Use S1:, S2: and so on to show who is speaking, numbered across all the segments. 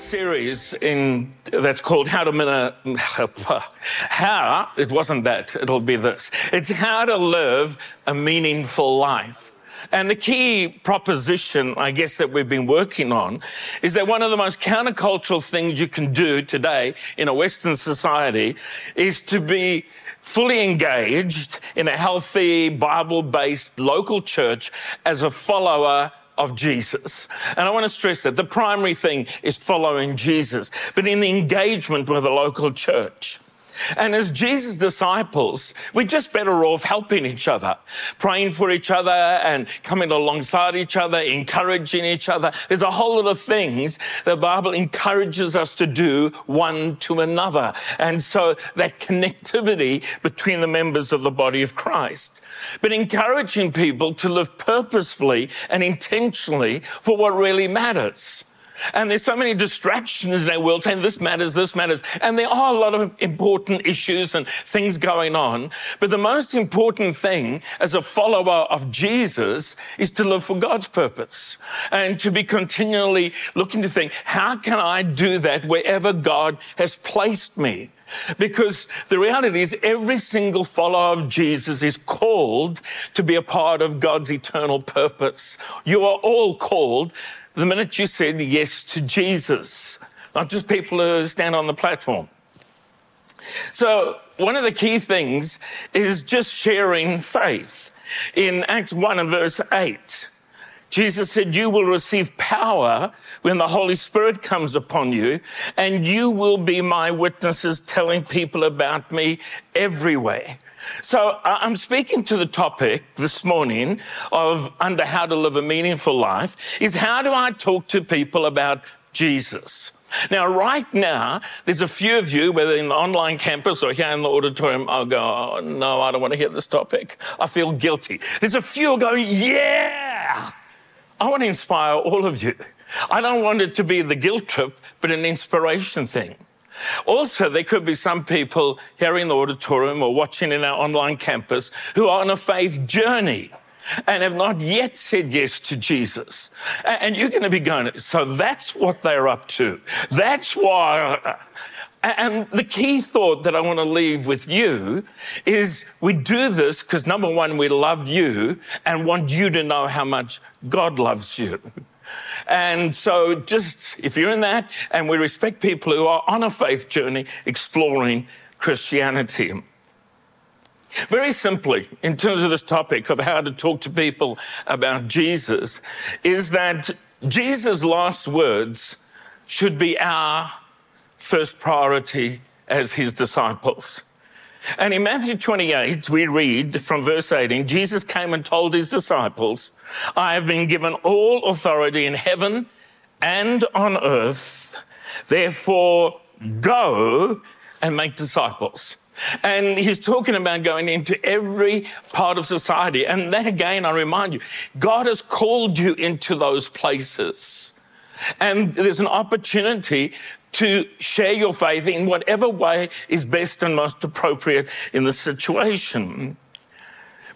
S1: series in that's called How to Min- How it wasn't that it'll be this. It's how to live a meaningful life. And the key proposition, I guess, that we've been working on is that one of the most countercultural things you can do today in a Western society is to be fully engaged in a healthy, Bible based local church as a follower of Jesus. And I want to stress that the primary thing is following Jesus, but in the engagement with the local church. And as Jesus' disciples, we're just better off helping each other, praying for each other and coming alongside each other, encouraging each other. There's a whole lot of things the Bible encourages us to do one to another. And so that connectivity between the members of the body of Christ. But encouraging people to live purposefully and intentionally for what really matters. And there's so many distractions in our world saying this matters, this matters. And there are a lot of important issues and things going on. But the most important thing as a follower of Jesus is to live for God's purpose and to be continually looking to think, how can I do that wherever God has placed me? Because the reality is, every single follower of Jesus is called to be a part of God's eternal purpose. You are all called the minute you said yes to Jesus, not just people who stand on the platform. So, one of the key things is just sharing faith. In Acts 1 and verse 8, Jesus said, You will receive power when the Holy Spirit comes upon you, and you will be my witnesses telling people about me everywhere. So uh, I'm speaking to the topic this morning of under how to live a meaningful life is how do I talk to people about Jesus? Now, right now, there's a few of you, whether in the online campus or here in the auditorium, I'll go, oh, no, I don't want to hear this topic. I feel guilty. There's a few going, yeah. I want to inspire all of you. I don't want it to be the guilt trip, but an inspiration thing. Also, there could be some people here in the auditorium or watching in our online campus who are on a faith journey and have not yet said yes to Jesus. And you're going to be going, so that's what they're up to. That's why. And the key thought that I want to leave with you is we do this because number one, we love you and want you to know how much God loves you. And so, just if you're in that, and we respect people who are on a faith journey exploring Christianity. Very simply, in terms of this topic of how to talk to people about Jesus, is that Jesus' last words should be our first priority as his disciples. And in Matthew 28, we read from verse 18 Jesus came and told his disciples, I have been given all authority in heaven and on earth. Therefore, go and make disciples. And he's talking about going into every part of society. And that again, I remind you, God has called you into those places. And there's an opportunity to share your faith in whatever way is best and most appropriate in the situation.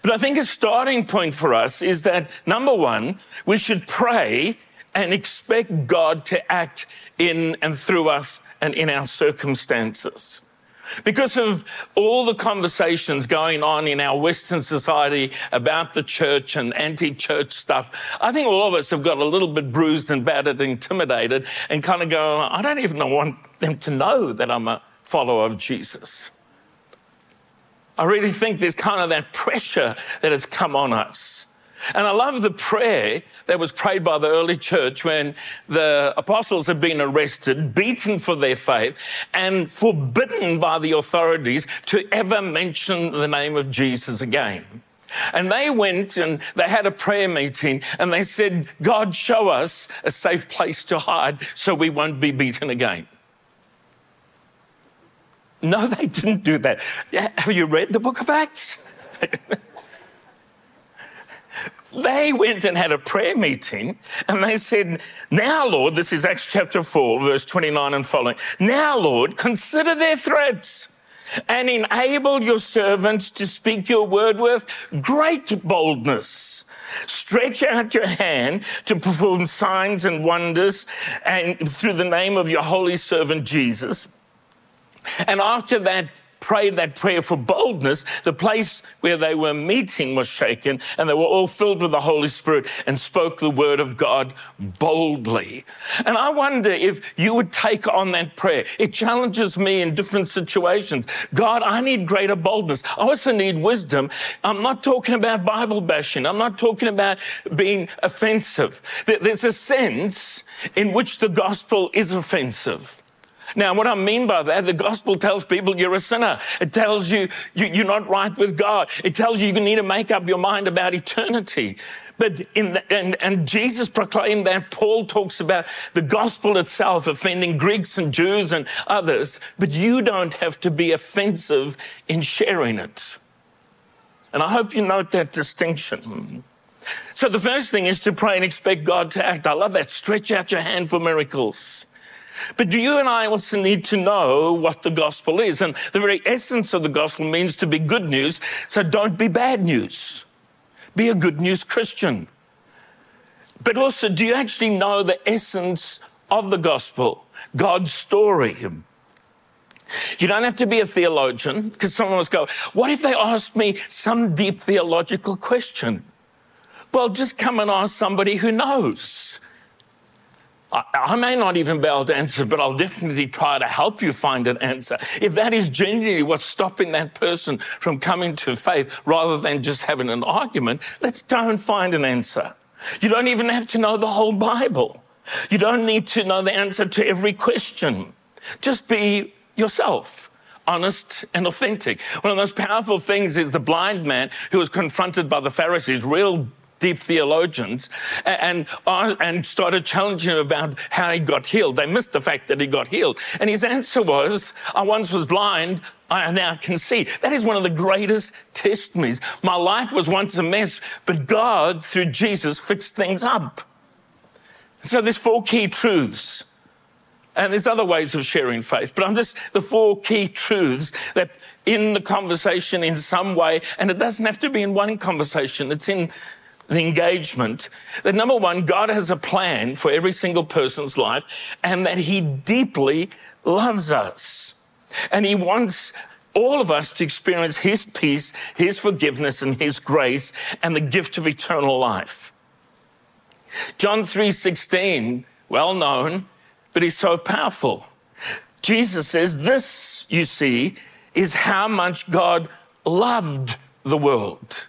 S1: But I think a starting point for us is that number one, we should pray and expect God to act in and through us and in our circumstances. Because of all the conversations going on in our Western society about the church and anti church stuff, I think all of us have got a little bit bruised and battered, intimidated, and kind of go, I don't even want them to know that I'm a follower of Jesus. I really think there's kind of that pressure that has come on us. And I love the prayer that was prayed by the early church when the apostles had been arrested, beaten for their faith, and forbidden by the authorities to ever mention the name of Jesus again. And they went and they had a prayer meeting and they said, God, show us a safe place to hide so we won't be beaten again. No, they didn't do that. Have you read the book of Acts? They went and had a prayer meeting and they said, Now, Lord, this is Acts chapter 4, verse 29 and following. Now, Lord, consider their threats and enable your servants to speak your word with great boldness. Stretch out your hand to perform signs and wonders and through the name of your holy servant Jesus. And after that, prayed that prayer for boldness, the place where they were meeting was shaken, and they were all filled with the Holy Spirit and spoke the word of God boldly. And I wonder if you would take on that prayer. It challenges me in different situations. God, I need greater boldness. I also need wisdom. I'm not talking about Bible bashing, I'm not talking about being offensive. There's a sense in which the gospel is offensive. Now, what I mean by that, the gospel tells people you're a sinner. It tells you, you are not right with God. It tells you you need to make up your mind about eternity. But in the, and, and Jesus proclaimed that. Paul talks about the gospel itself offending Greeks and Jews and others. But you don't have to be offensive in sharing it. And I hope you note that distinction. So the first thing is to pray and expect God to act. I love that. Stretch out your hand for miracles. But do you and I also need to know what the gospel is? And the very essence of the gospel means to be good news. So don't be bad news. Be a good news Christian. But also, do you actually know the essence of the gospel? God's story. You don't have to be a theologian because someone must go, What if they asked me some deep theological question? Well, just come and ask somebody who knows. I, may not even be able to answer, but I'll definitely try to help you find an answer. If that is genuinely what's stopping that person from coming to faith rather than just having an argument, let's go and find an answer. You don't even have to know the whole Bible. You don't need to know the answer to every question. Just be yourself honest and authentic. One of the most powerful things is the blind man who was confronted by the Pharisees, real deep theologians, and, uh, and started challenging him about how he got healed. They missed the fact that he got healed. And his answer was, I once was blind, I now can see. That is one of the greatest testimonies. My life was once a mess, but God, through Jesus, fixed things up. So there's four key truths. And there's other ways of sharing faith, but I'm just the four key truths that in the conversation in some way, and it doesn't have to be in one conversation, it's in the engagement that number one, God has a plan for every single person's life and that He deeply loves us. And He wants all of us to experience His peace, His forgiveness, and His grace and the gift of eternal life. John 3:16, well known, but he's so powerful. Jesus says, This, you see, is how much God loved the world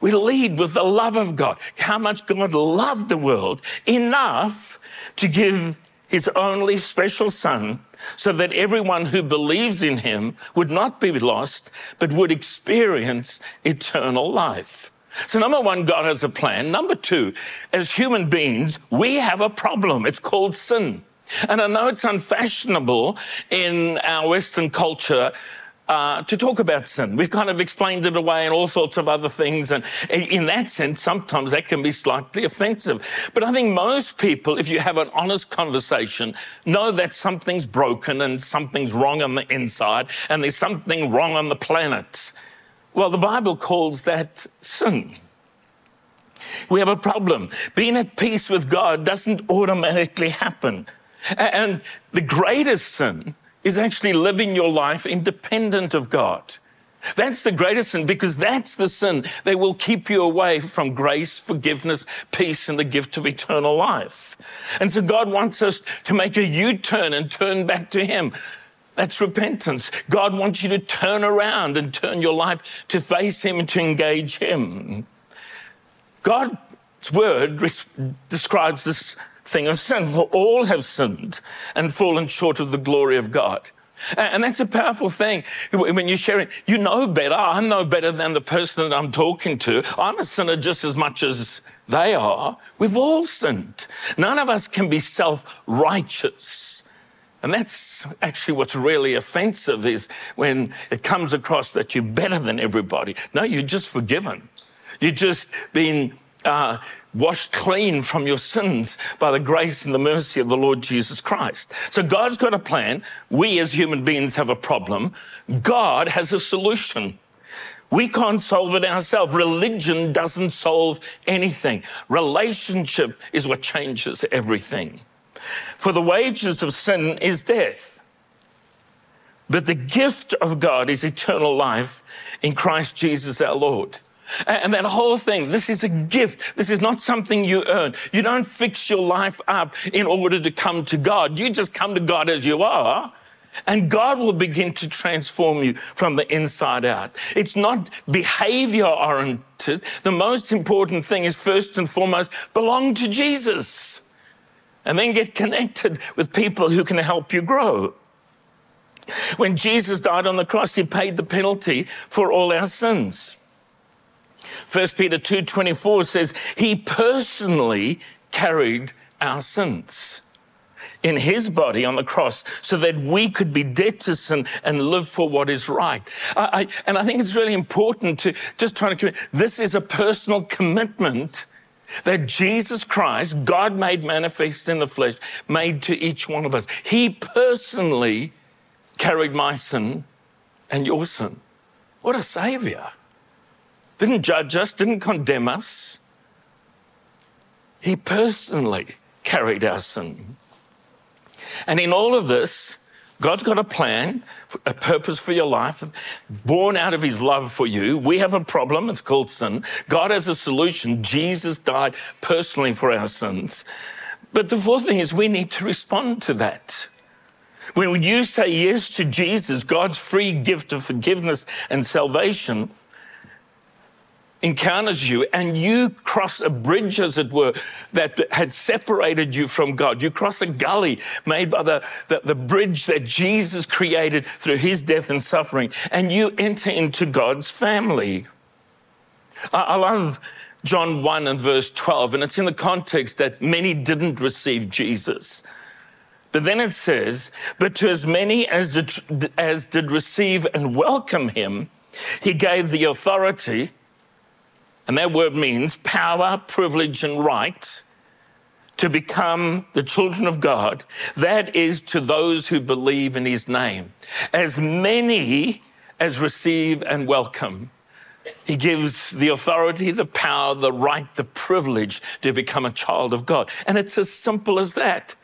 S1: we lead with the love of God. How much God loved the world enough to give his only special son so that everyone who believes in him would not be lost, but would experience eternal life. So, number one, God has a plan. Number two, as human beings, we have a problem. It's called sin. And I know it's unfashionable in our Western culture uh, to talk about sin. We've kind of explained it away and all sorts of other things. And in that sense, sometimes that can be slightly offensive. But I think most people, if you have an honest conversation, know that something's broken and something's wrong on the inside and there's something wrong on the planet. Well, the Bible calls that sin. We have a problem. Being at peace with God doesn't automatically happen. And the greatest sin is actually living your life independent of God. That's the greatest sin because that's the sin that will keep you away from grace, forgiveness, peace, and the gift of eternal life. And so God wants us to make a U turn and turn back to Him. That's repentance. God wants you to turn around and turn your life to face Him and to engage Him. God's word describes this thing of sin, for all have sinned and fallen short of the glory of God. And that's a powerful thing when you're sharing. You know better. I know better than the person that I'm talking to. I'm a sinner just as much as they are. We've all sinned. None of us can be self righteous. And that's actually what's really offensive is when it comes across that you're better than everybody. No, you're just forgiven. You're just been uh, washed clean from your sins by the grace and the mercy of the Lord Jesus Christ. So God's got a plan. We as human beings have a problem. God has a solution. We can't solve it ourselves. Religion doesn't solve anything. Relationship is what changes everything. For the wages of sin is death. But the gift of God is eternal life in Christ Jesus our Lord. And that whole thing, this is a gift. This is not something you earn. You don't fix your life up in order to come to God. You just come to God as you are. And God will begin to transform you from the inside out. It's not behavior oriented. The most important thing is first and foremost belong to Jesus and then get connected with people who can help you grow. When Jesus died on the cross, he paid the penalty for all our sins. 1 Peter 2:24 says he personally carried our sins in his body on the cross so that we could be dead to sin and live for what is right. I, I, and I think it's really important to just try to commit. This is a personal commitment that Jesus Christ, God made manifest in the flesh, made to each one of us. He personally carried my sin and your sin. What a savior didn't judge us, didn't condemn us. He personally carried our sin. And in all of this, God's got a plan, a purpose for your life, born out of his love for you. We have a problem, it's called sin. God has a solution. Jesus died personally for our sins. But the fourth thing is we need to respond to that. When you say yes to Jesus, God's free gift of forgiveness and salvation, encounters you and you cross a bridge, as it were, that had separated you from God. You cross a gully made by the, the, the, bridge that Jesus created through his death and suffering, and you enter into God's family. I, I love John 1 and verse 12, and it's in the context that many didn't receive Jesus. But then it says, But to as many as did, as did receive and welcome him, he gave the authority and that word means power, privilege, and right to become the children of God. That is to those who believe in his name. As many as receive and welcome. He gives the authority, the power, the right, the privilege to become a child of God. And it's as simple as that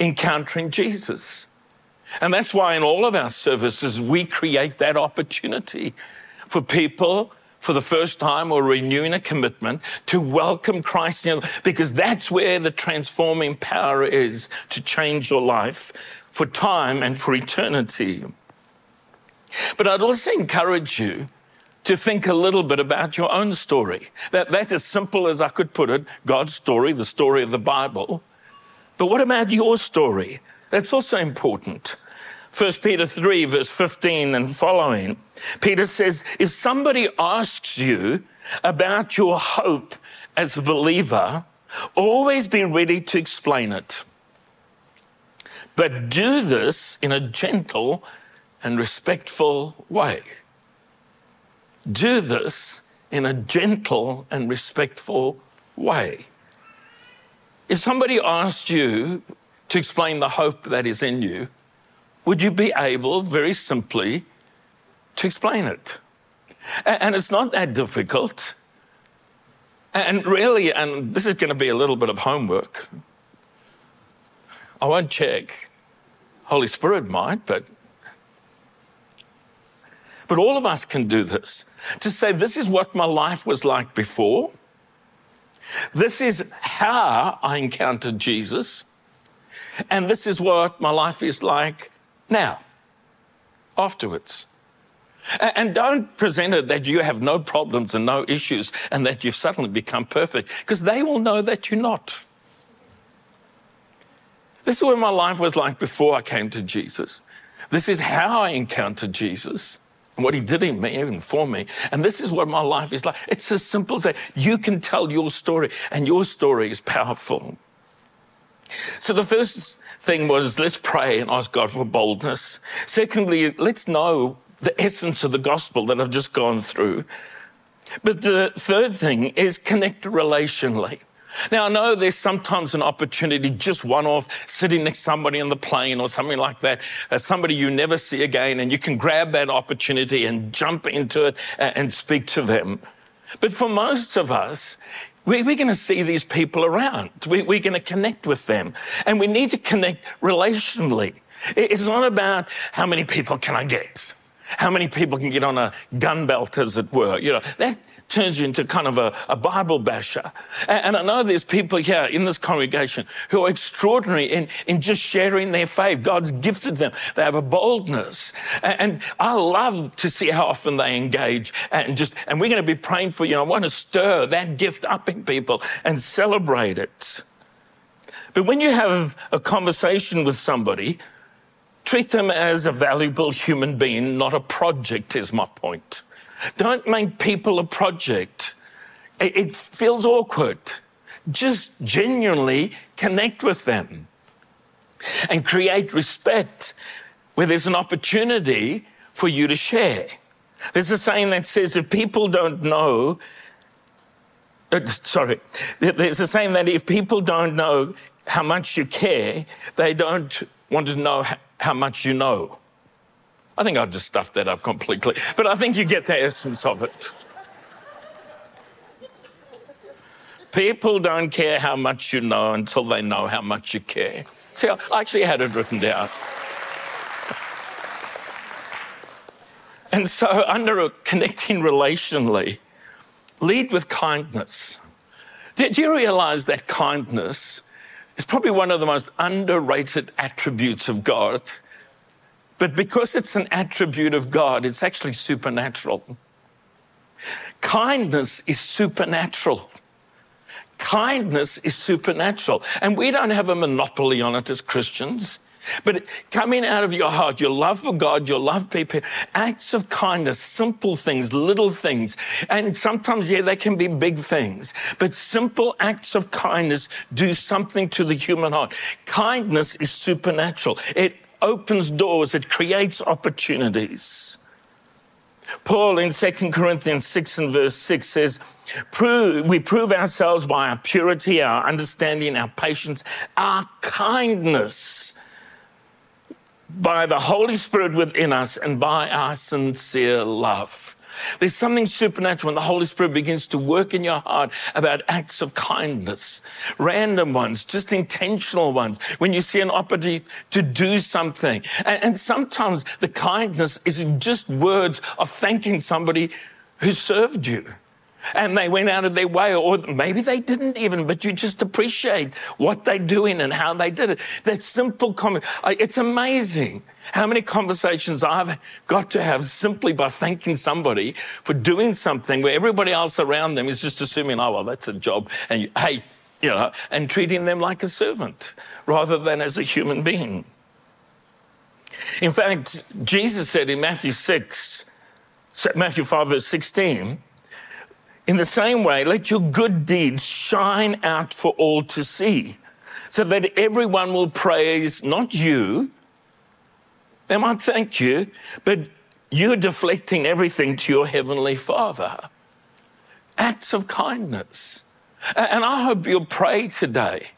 S1: encountering Jesus. And that's why in all of our services, we create that opportunity for people for the first time or renewing a commitment to welcome Christ in, because that's where the transforming power is to change your life for time and for eternity. But I'd also encourage you to think a little bit about your own story. That, that as simple as I could put it, God's story, the story of the Bible. But what about your story? That's also important. 1 Peter 3, verse 15 and following, Peter says, If somebody asks you about your hope as a believer, always be ready to explain it. But do this in a gentle and respectful way. Do this in a gentle and respectful way. If somebody asked you to explain the hope that is in you, would you be able, very simply, to explain it? And it's not that difficult. And really, and this is going to be a little bit of homework. I won't check. Holy Spirit might, but but all of us can do this. To say, this is what my life was like before. This is how I encountered Jesus. And this is what my life is like now, afterwards. And don't present it that you have no problems and no issues and that you've suddenly become perfect, because they will know that you're not. This is what my life was like before I came to Jesus. This is how I encountered Jesus and what he did in me and for me. And this is what my life is like. It's as simple as that. You can tell your story, and your story is powerful. So the first thing was let's pray and ask God for boldness. Secondly, let's know the essence of the gospel that I've just gone through. But the third thing is connect relationally. Now, I know there's sometimes an opportunity, just one off, sitting next to somebody on the plane or something like that, uh, somebody you never see again, and you can grab that opportunity and jump into it and, and speak to them. But for most of us, we, are going to see these people around. We, we're going to connect with them. And we need to connect relationally. It's not about how many people can I get? How many people can get on a gun belt, as it were? You know, that turns you into kind of a, a Bible basher. And, and, I know there's people here in this congregation who are extraordinary in, in just sharing their faith. God's gifted them. They have a boldness. And, and I love to see how often they engage and just, and we're going to be praying for you. I want to stir that gift up in people and celebrate it. But when you have a conversation with somebody, treat them as a valuable human being, not a project, is my point. Don't make people a project. It, feels awkward. Just genuinely connect with them and create respect where there's an opportunity for you to share. There's a saying that says if people don't know, uh, sorry, there's a saying that if people don't know how much you care, they don't want to know how much you know. I think I just stuffed that up completely, but I think you get the essence of it. People don't care how much you know until they know how much you care. See, I actually had it written down. And so, under a connecting relationally, lead with kindness. Do you realize that kindness is probably one of the most underrated attributes of God? But because it's an attribute of God, it's actually supernatural. Kindness is supernatural. Kindness is supernatural. And we don't have a monopoly on it as Christians. But coming out of your heart, your love for God, your love for people, acts of kindness, simple things, little things. And sometimes, yeah, they can be big things. But simple acts of kindness do something to the human heart. Kindness is supernatural. It opens doors, it creates opportunities. Paul in 2 Corinthians 6 and verse 6 says, We prove ourselves by our purity, our understanding, our patience, our kindness, by the Holy Spirit within us, and by our sincere love. There's something supernatural when the Holy Spirit begins to work in your heart about acts of kindness, random ones, just intentional ones, when you see an opportunity to do something. And, sometimes the kindness is just words of thanking somebody who served you and they went out of their way, or maybe they didn't even, but you just appreciate what they're doing and how they did it. That simple comment. It's amazing how many conversations I've got to have simply by thanking somebody for doing something where everybody else around them is just assuming, oh, well, that's a job. And you, hey, you know, and treating them like a servant rather than as a human being. In fact, Jesus said in Matthew 6, Matthew 5, verse 16, in the same way, let your good deeds shine out for all to see, so that everyone will praise not you. They might thank you, but you're deflecting everything to your heavenly Father. Acts of kindness. And I hope you'll pray today.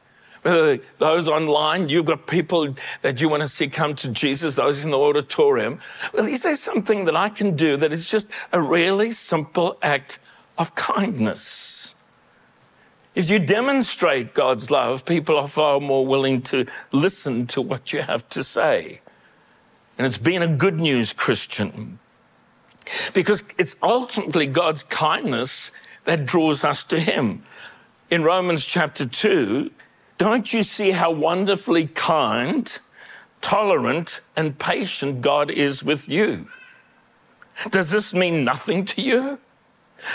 S1: Whether those online, you've got people that you want to see come to Jesus, those in the auditorium. Well, is there something that I can do that is just a really simple act of kindness. If you demonstrate God's love, people are far more willing to listen to what you have to say. And it's been a good news Christian because it's ultimately God's kindness that draws us to Him. In Romans chapter 2, don't you see how wonderfully kind, tolerant, and patient God is with you? Does this mean nothing to you?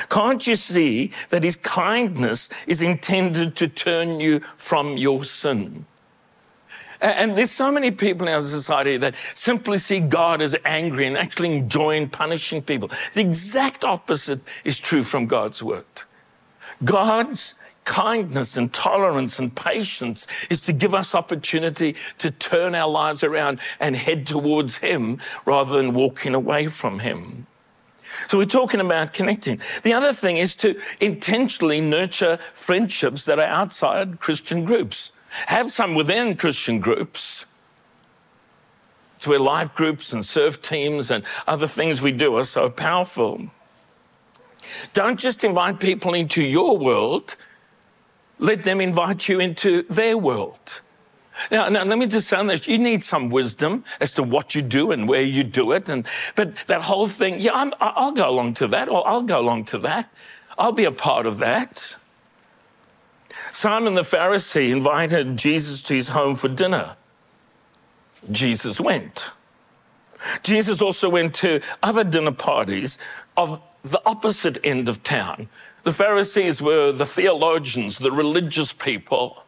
S1: Can't you see that his kindness is intended to turn you from your sin? And there's so many people in our society that simply see God as angry and actually enjoying punishing people. The exact opposite is true from God's word. God's kindness and tolerance and patience is to give us opportunity to turn our lives around and head towards Him rather than walking away from Him. So we're talking about connecting. The other thing is to intentionally nurture friendships that are outside Christian groups. Have some within Christian groups. It's where life groups and serve teams and other things we do are so powerful. Don't just invite people into your world, let them invite you into their world. Now, now, let me just say this. You need some wisdom as to what you do and where you do it. And, but that whole thing, yeah, I'm, I'll go along to that, or I'll go along to that. I'll be a part of that. Simon the Pharisee invited Jesus to his home for dinner. Jesus went. Jesus also went to other dinner parties of the opposite end of town. The Pharisees were the theologians, the religious people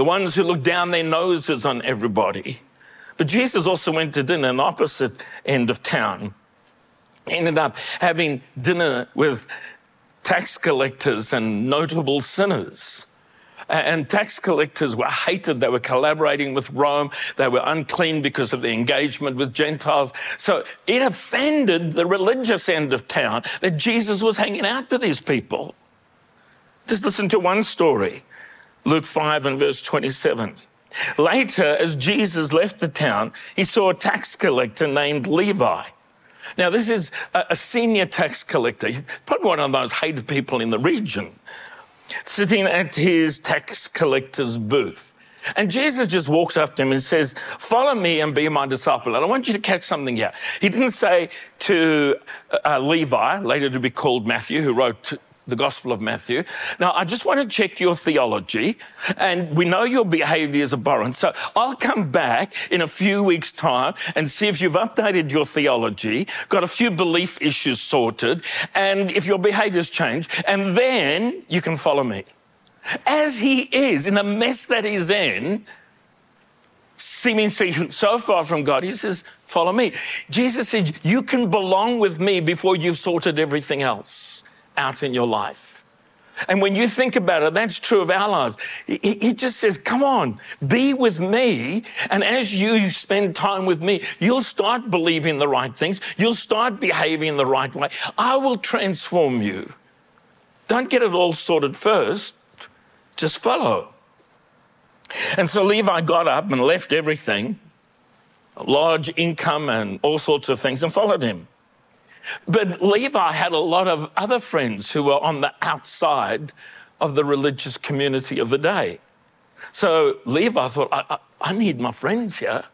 S1: the ones who look down their noses on everybody. But Jesus also went to dinner in the opposite end of town. Ended up having dinner with tax collectors and notable sinners. And tax collectors were hated. They were collaborating with Rome. They were unclean because of their engagement with Gentiles. So it offended the religious end of town that Jesus was hanging out with these people. Just listen to one story. Luke 5 and verse 27. Later, as Jesus left the town, he saw a tax collector named Levi. Now, this is a senior tax collector, probably one of those hated people in the region, sitting at his tax collector's booth. And Jesus just walks up to him and says, Follow me and be my disciple. And I want you to catch something here. He didn't say to uh, Levi, later to be called Matthew, who wrote the Gospel of Matthew. Now, I just want to check your theology, and we know your behavior is abhorrent. So I'll come back in a few weeks' time and see if you've updated your theology, got a few belief issues sorted, and if your behavior's changed, and then you can follow me. As he is, in the mess that he's in, seeming so far from God, he says, Follow me. Jesus said, You can belong with me before you've sorted everything else out in your life. And when you think about it, that's true of our lives. He, he, just says, Come on, be with me. And as you spend time with me, you'll start believing the right things. You'll start behaving the right way. I will transform you. Don't get it all sorted first, just follow. And so Levi got up and left everything, large income and all sorts of things, and followed him. But Levi had a lot of other friends who were on the outside of the religious community of the day. So Levi thought, I, I, I need my friends here.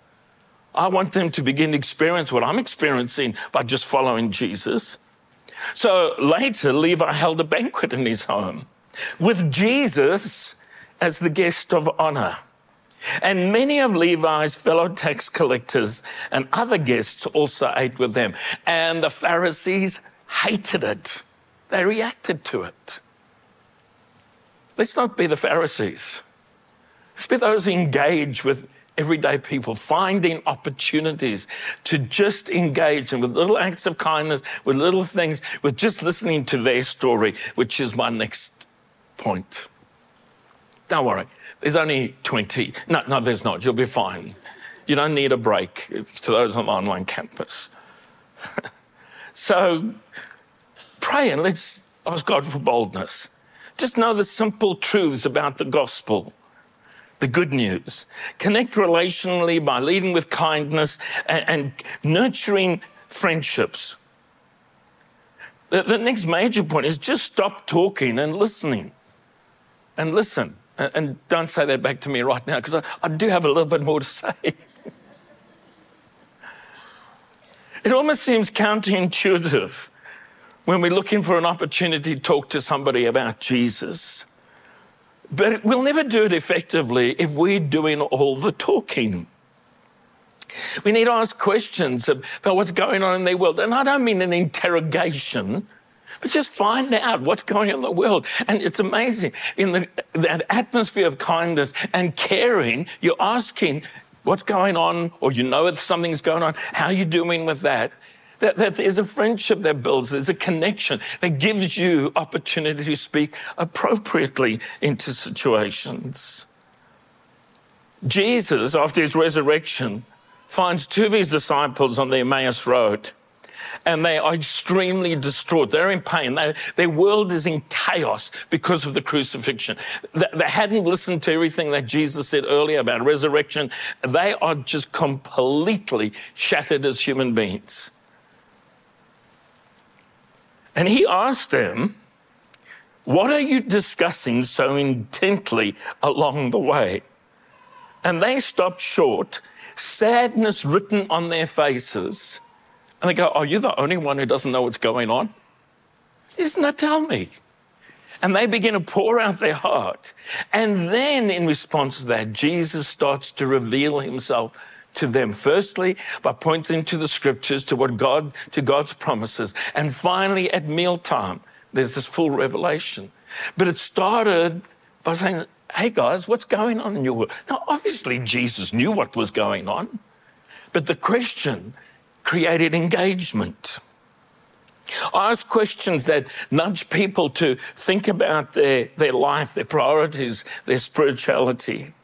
S1: I want them to begin to experience what I'm experiencing by just following Jesus. So later, Levi held a banquet in his home with Jesus as the guest of honor. And many of Levi's fellow tax collectors and other guests also ate with them. And the Pharisees hated it, they reacted to it. Let's not be the Pharisees. Let's be those who engage with everyday people, finding opportunities to just engage them with little acts of kindness, with little things, with just listening to their story, which is my next point. Don't worry. There's only 20. No, no, there's not. You'll be fine. You don't need a break to those on the online campus. so pray and let's ask God for boldness. Just know the simple truths about the gospel, the good news. Connect relationally by leading with kindness and, and nurturing friendships. The, the next major point is just stop talking and listening. And listen. And don't say that back to me right now because I, I do have a little bit more to say. it almost seems counterintuitive when we're looking for an opportunity to talk to somebody about Jesus. But we'll never do it effectively if we're doing all the talking. We need to ask questions about what's going on in their world. And I don't mean an interrogation, but just find out what's going on in the world. And it's amazing. In the, that atmosphere of kindness and caring, you're asking what's going on, or you know if something's going on, how are you doing with that? That, that there's a friendship that builds, there's a connection that gives you opportunity to speak appropriately into situations. Jesus, after his resurrection, finds two of his disciples on the Emmaus Road and they are extremely distraught. They're in pain. They, their world is in chaos because of the crucifixion. They, they hadn't listened to everything that Jesus said earlier about resurrection. They are just completely shattered as human beings. And he asked them, What are you discussing so intently along the way? And they stopped short, sadness written on their faces. And they go, Are you the only one who doesn't know what's going on? Says, No, tell me. And they begin to pour out their heart. And then, in response to that, Jesus starts to reveal himself to them. Firstly, by pointing to the scriptures, to what God, to God's promises. And finally, at mealtime, there's this full revelation. But it started by saying, Hey guys, what's going on in your world? Now, obviously, Jesus knew what was going on, but the question created engagement. Ask questions that nudge people to think about their, their life, their priorities, their spirituality.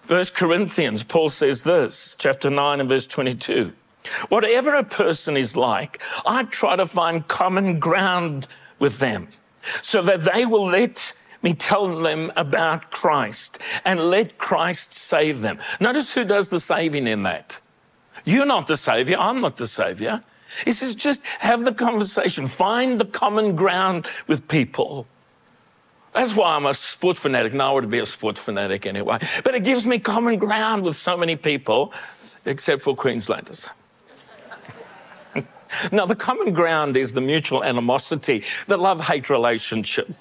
S1: First Corinthians, Paul says this, chapter 9 and verse 22. Whatever a person is like, I try to find common ground with them so that they will let me tell them about Christ and let Christ save them. Notice who does the saving in that. You're not the Savior. I'm not the Savior. He says, just have the conversation, find the common ground with people. That's why I'm a sports fanatic. Now I would be a sports fanatic anyway. But it gives me common ground with so many people, except for Queenslanders. now, the common ground is the mutual animosity, the love hate relationship.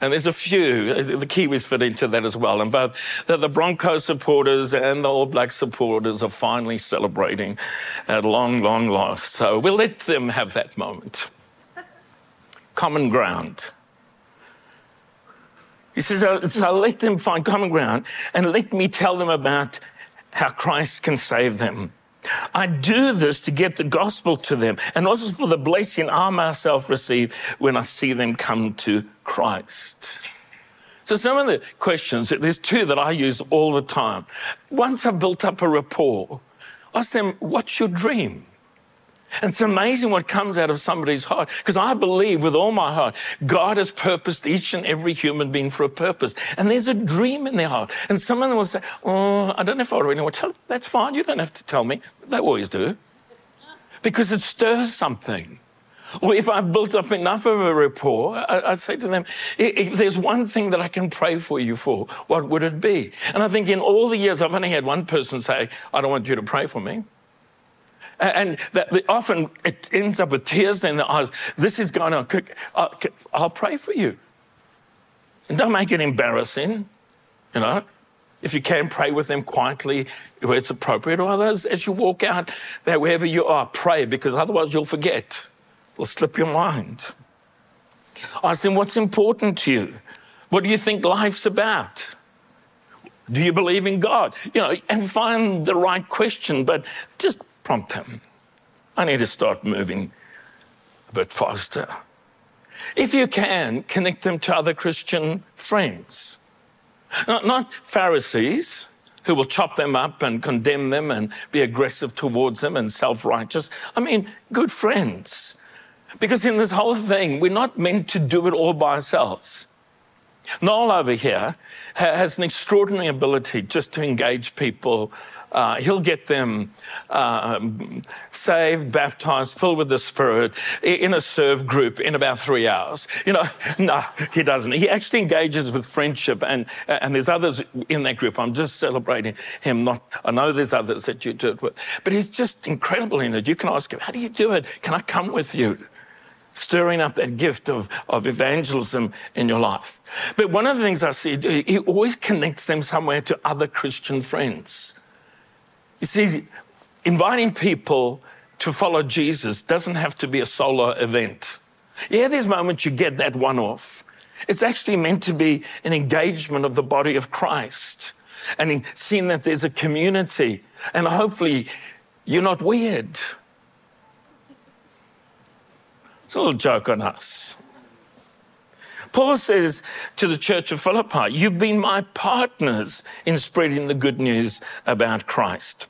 S1: And there's a few, uh, the Kiwis fit into that as well. And both the, Broncos supporters and the All Black supporters are finally celebrating at long, long last. So we'll let them have that moment. Common ground. He says, uh, so let them find common ground and let me tell them about how Christ can save them. I do this to get the gospel to them and also for the blessing I myself receive when I see them come to Christ. So, some of the questions, there's two that I use all the time. Once I've built up a rapport, ask them, What's your dream? And it's amazing what comes out of somebody's heart because I believe with all my heart, God has purposed each and every human being for a purpose. And there's a dream in their heart. And some of them will say, Oh, I don't know if I really want to tell you. That's fine. You don't have to tell me. They always do. Because it stirs something. Or if I've built up enough of a rapport, I'd say to them, if there's one thing that I can pray for you for, what would it be? And I think in all the years, I've only had one person say, I don't want you to pray for me. And that often it ends up with tears in the eyes. This is going on. Uh, I'll pray for you. And don't make it embarrassing, you know. If you can, pray with them quietly where it's appropriate, or others as you walk out there, wherever you are, pray because otherwise you'll forget. It'll slip your mind. Ask them what's important to you. What do you think life's about? Do you believe in God? You know, and find the right question, but just prompt them. I need to start moving a bit faster. If you can, connect them to other Christian friends. Not, not Pharisees who will chop them up and condemn them and be aggressive towards them and self righteous. I mean, good friends. Because in this whole thing, we're not meant to do it all by ourselves. Noel over here has an extraordinary ability just to engage people uh, he'll get them uh, saved, baptized, filled with the Spirit in a serve group in about three hours. You know, no, he doesn't. He actually engages with friendship, and and there's others in that group. I'm just celebrating him. Not, I know there's others that you do it with, but he's just incredible in it. You can ask him, "How do you do it? Can I come with you?" Stirring up that gift of, of evangelism in your life. But one of the things I see, he always connects them somewhere to other Christian friends. You see, inviting people to follow Jesus doesn't have to be a solo event. Yeah, there's moments you get that one off. It's actually meant to be an engagement of the body of Christ and seeing that there's a community. And hopefully, you're not weird. It's a little joke on us. Paul says to the church of Philippi, You've been my partners in spreading the good news about Christ.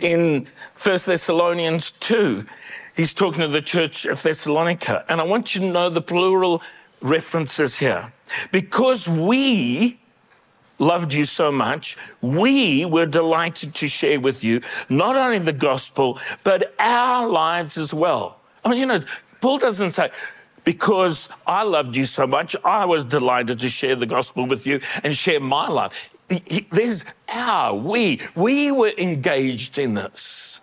S1: In 1 Thessalonians 2, he's talking to the church of Thessalonica. And I want you to know the plural references here. Because we loved you so much, we were delighted to share with you not only the gospel, but our lives as well. Oh, you know, Paul doesn't say, because I loved you so much, I was delighted to share the gospel with you and share my life. There's our, we, we were engaged in this.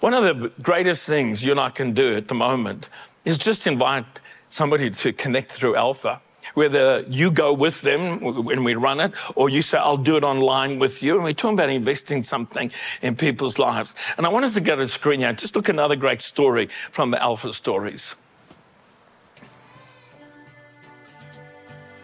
S1: One of the greatest things you and I can do at the moment is just invite somebody to connect through Alpha. Whether you go with them when we run it, or you say, I'll do it online with you. And we're talking about investing something in people's lives. And I want us to go to the screen now. Just look at another great story from the Alpha stories.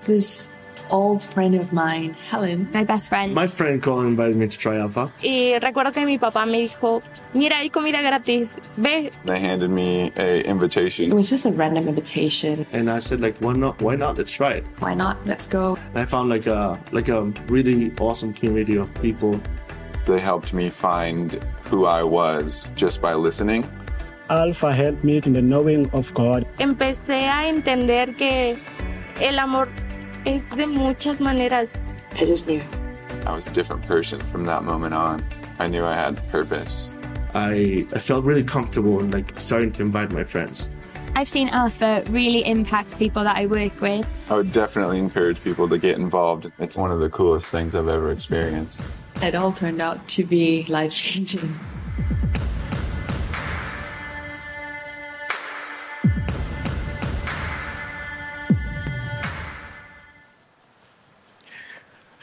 S2: This old friend of mine, Helen.
S3: My best friend.
S4: My friend Colin invited me to try Alpha.
S3: Y recuerdo que mi papá me dijo, mira, hay comida gratis, ve.
S5: They handed me a invitation.
S2: It was just a random invitation.
S4: And I said like, why not? Why not? Let's try it.
S2: Why not? Let's go.
S4: And I found like a like a really awesome community of people.
S5: They helped me find who I was just by listening.
S6: Alpha helped me in the knowing of God.
S3: Empecé a entender que el amor es de muchas maneras.
S2: I just knew.
S5: I was a different person from that moment on. I knew I had purpose.
S4: I I felt really comfortable and like starting to invite my friends.
S7: I've seen Alpha really impact people that I work with.
S5: I would definitely encourage people to get involved. It's one of the coolest things I've ever experienced.
S2: It all turned out to be life changing.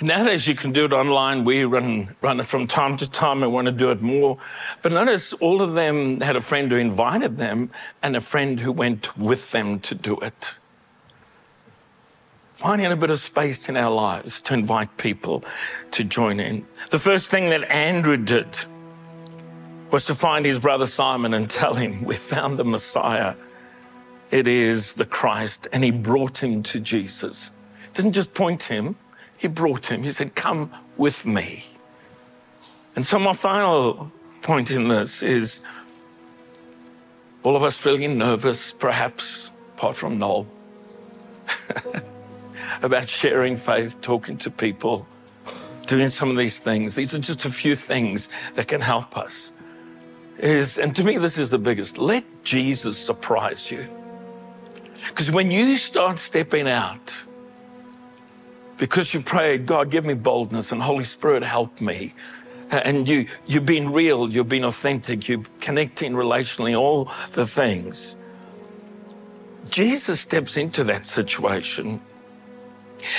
S1: Nowadays, you can do it online. We run, run it from time to time. I want to do it more. But notice all of them had a friend who invited them and a friend who went with them to do it. Finding a bit of space in our lives to invite people to join in. The first thing that Andrew did was to find his brother Simon and tell him, We found the Messiah. It is the Christ. And he brought him to Jesus. Didn't just point him, he brought him. He said, Come with me. And so, my final point in this is all of us feeling nervous, perhaps, apart from Noel, about sharing faith, talking to people, doing some of these things. These are just a few things that can help us. Is, and to me, this is the biggest. Let Jesus surprise you. Because when you start stepping out, because you prayed, God, give me boldness and Holy Spirit, help me. And you, you've been real, you've been authentic, you're connecting relationally, all the things. Jesus steps into that situation.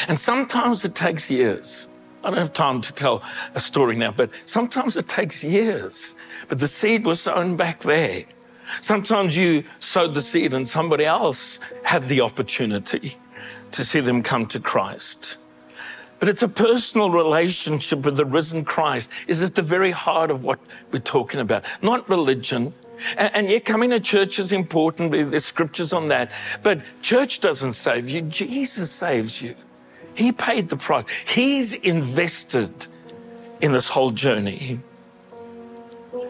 S1: And sometimes it takes years. I don't have time to tell a story now, but sometimes it takes years. But the seed was sown back there. Sometimes you sowed the seed and somebody else had the opportunity to see them come to Christ. But it's a personal relationship with the risen Christ is at the very heart of what we're talking about, not religion. And, and yet, coming to church is important. There's scriptures on that. But church doesn't save you, Jesus saves you. He paid the price, He's invested in this whole journey.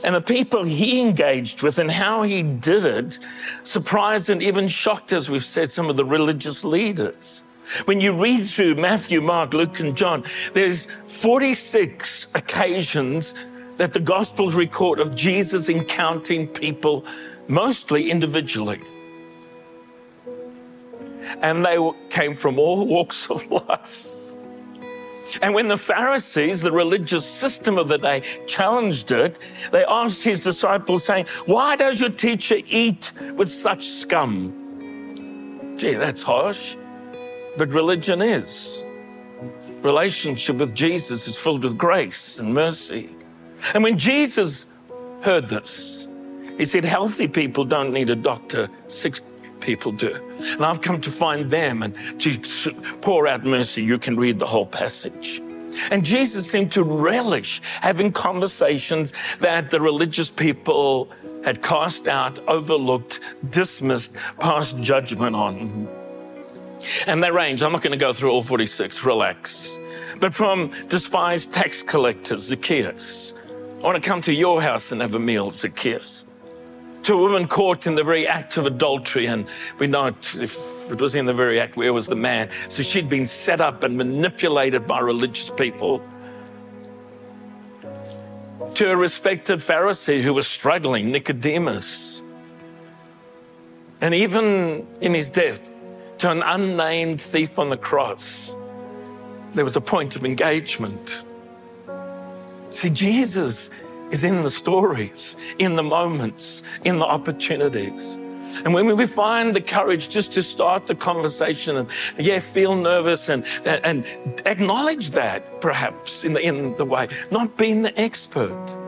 S1: And the people he engaged with and how he did it surprised and even shocked, as we've said, some of the religious leaders. When you read through Matthew, Mark, Luke, and John, there's 46 occasions that the Gospels record of Jesus encountering people, mostly individually. And they came from all walks of life. And when the Pharisees, the religious system of the day, challenged it, they asked his disciples, saying, Why does your teacher eat with such scum? Gee, that's harsh. But religion is. Relationship with Jesus is filled with grace and mercy. And when Jesus heard this, he said, Healthy people don't need a doctor, sick people do. And I've come to find them and to pour out mercy. You can read the whole passage. And Jesus seemed to relish having conversations that the religious people had cast out, overlooked, dismissed, passed judgment on. And they range, I'm not going to go through all 46, relax. But from despised tax collectors, Zacchaeus, I want to come to your house and have a meal, Zacchaeus. To a woman caught in the very act of adultery, and we know if it was in the very act, where was the man? So she'd been set up and manipulated by religious people. To a respected Pharisee who was struggling, Nicodemus. And even in his death, to an unnamed thief on the cross, there was a point of engagement. See, Jesus is in the stories, in the moments, in the opportunities. And when we find the courage just to start the conversation and, yeah, feel nervous and, and acknowledge that perhaps in the, in the way, not being the expert,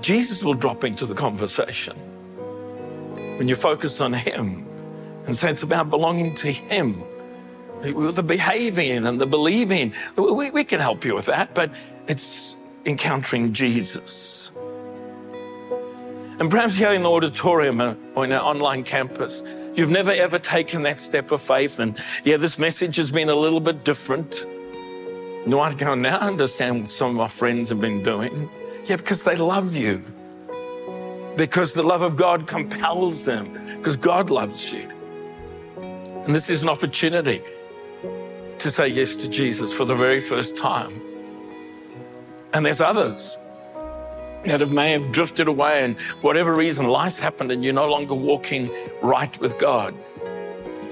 S1: Jesus will drop into the conversation. When you focus on Him and so it's about belonging to Him, the behaving and the believing, we, we can help you with that, but it's encountering Jesus. And perhaps here in the auditorium uh, or in our online campus, you've never ever taken that step of faith. And yeah, this message has been a little bit different. You want to go now understand what some of my friends have been doing? Yeah, because they love you. Because the love of God compels them, because God loves you. And this is an opportunity to say yes to Jesus for the very first time. And there's others that have, may have drifted away and whatever reason life's happened and you're no longer walking right with God.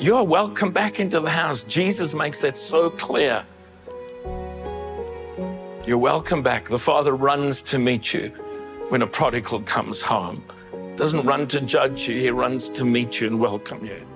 S1: You are welcome back into the house. Jesus makes that so clear. You're welcome back. The Father runs to meet you when a prodigal comes home. Doesn't run to judge you, he runs to meet you and welcome you.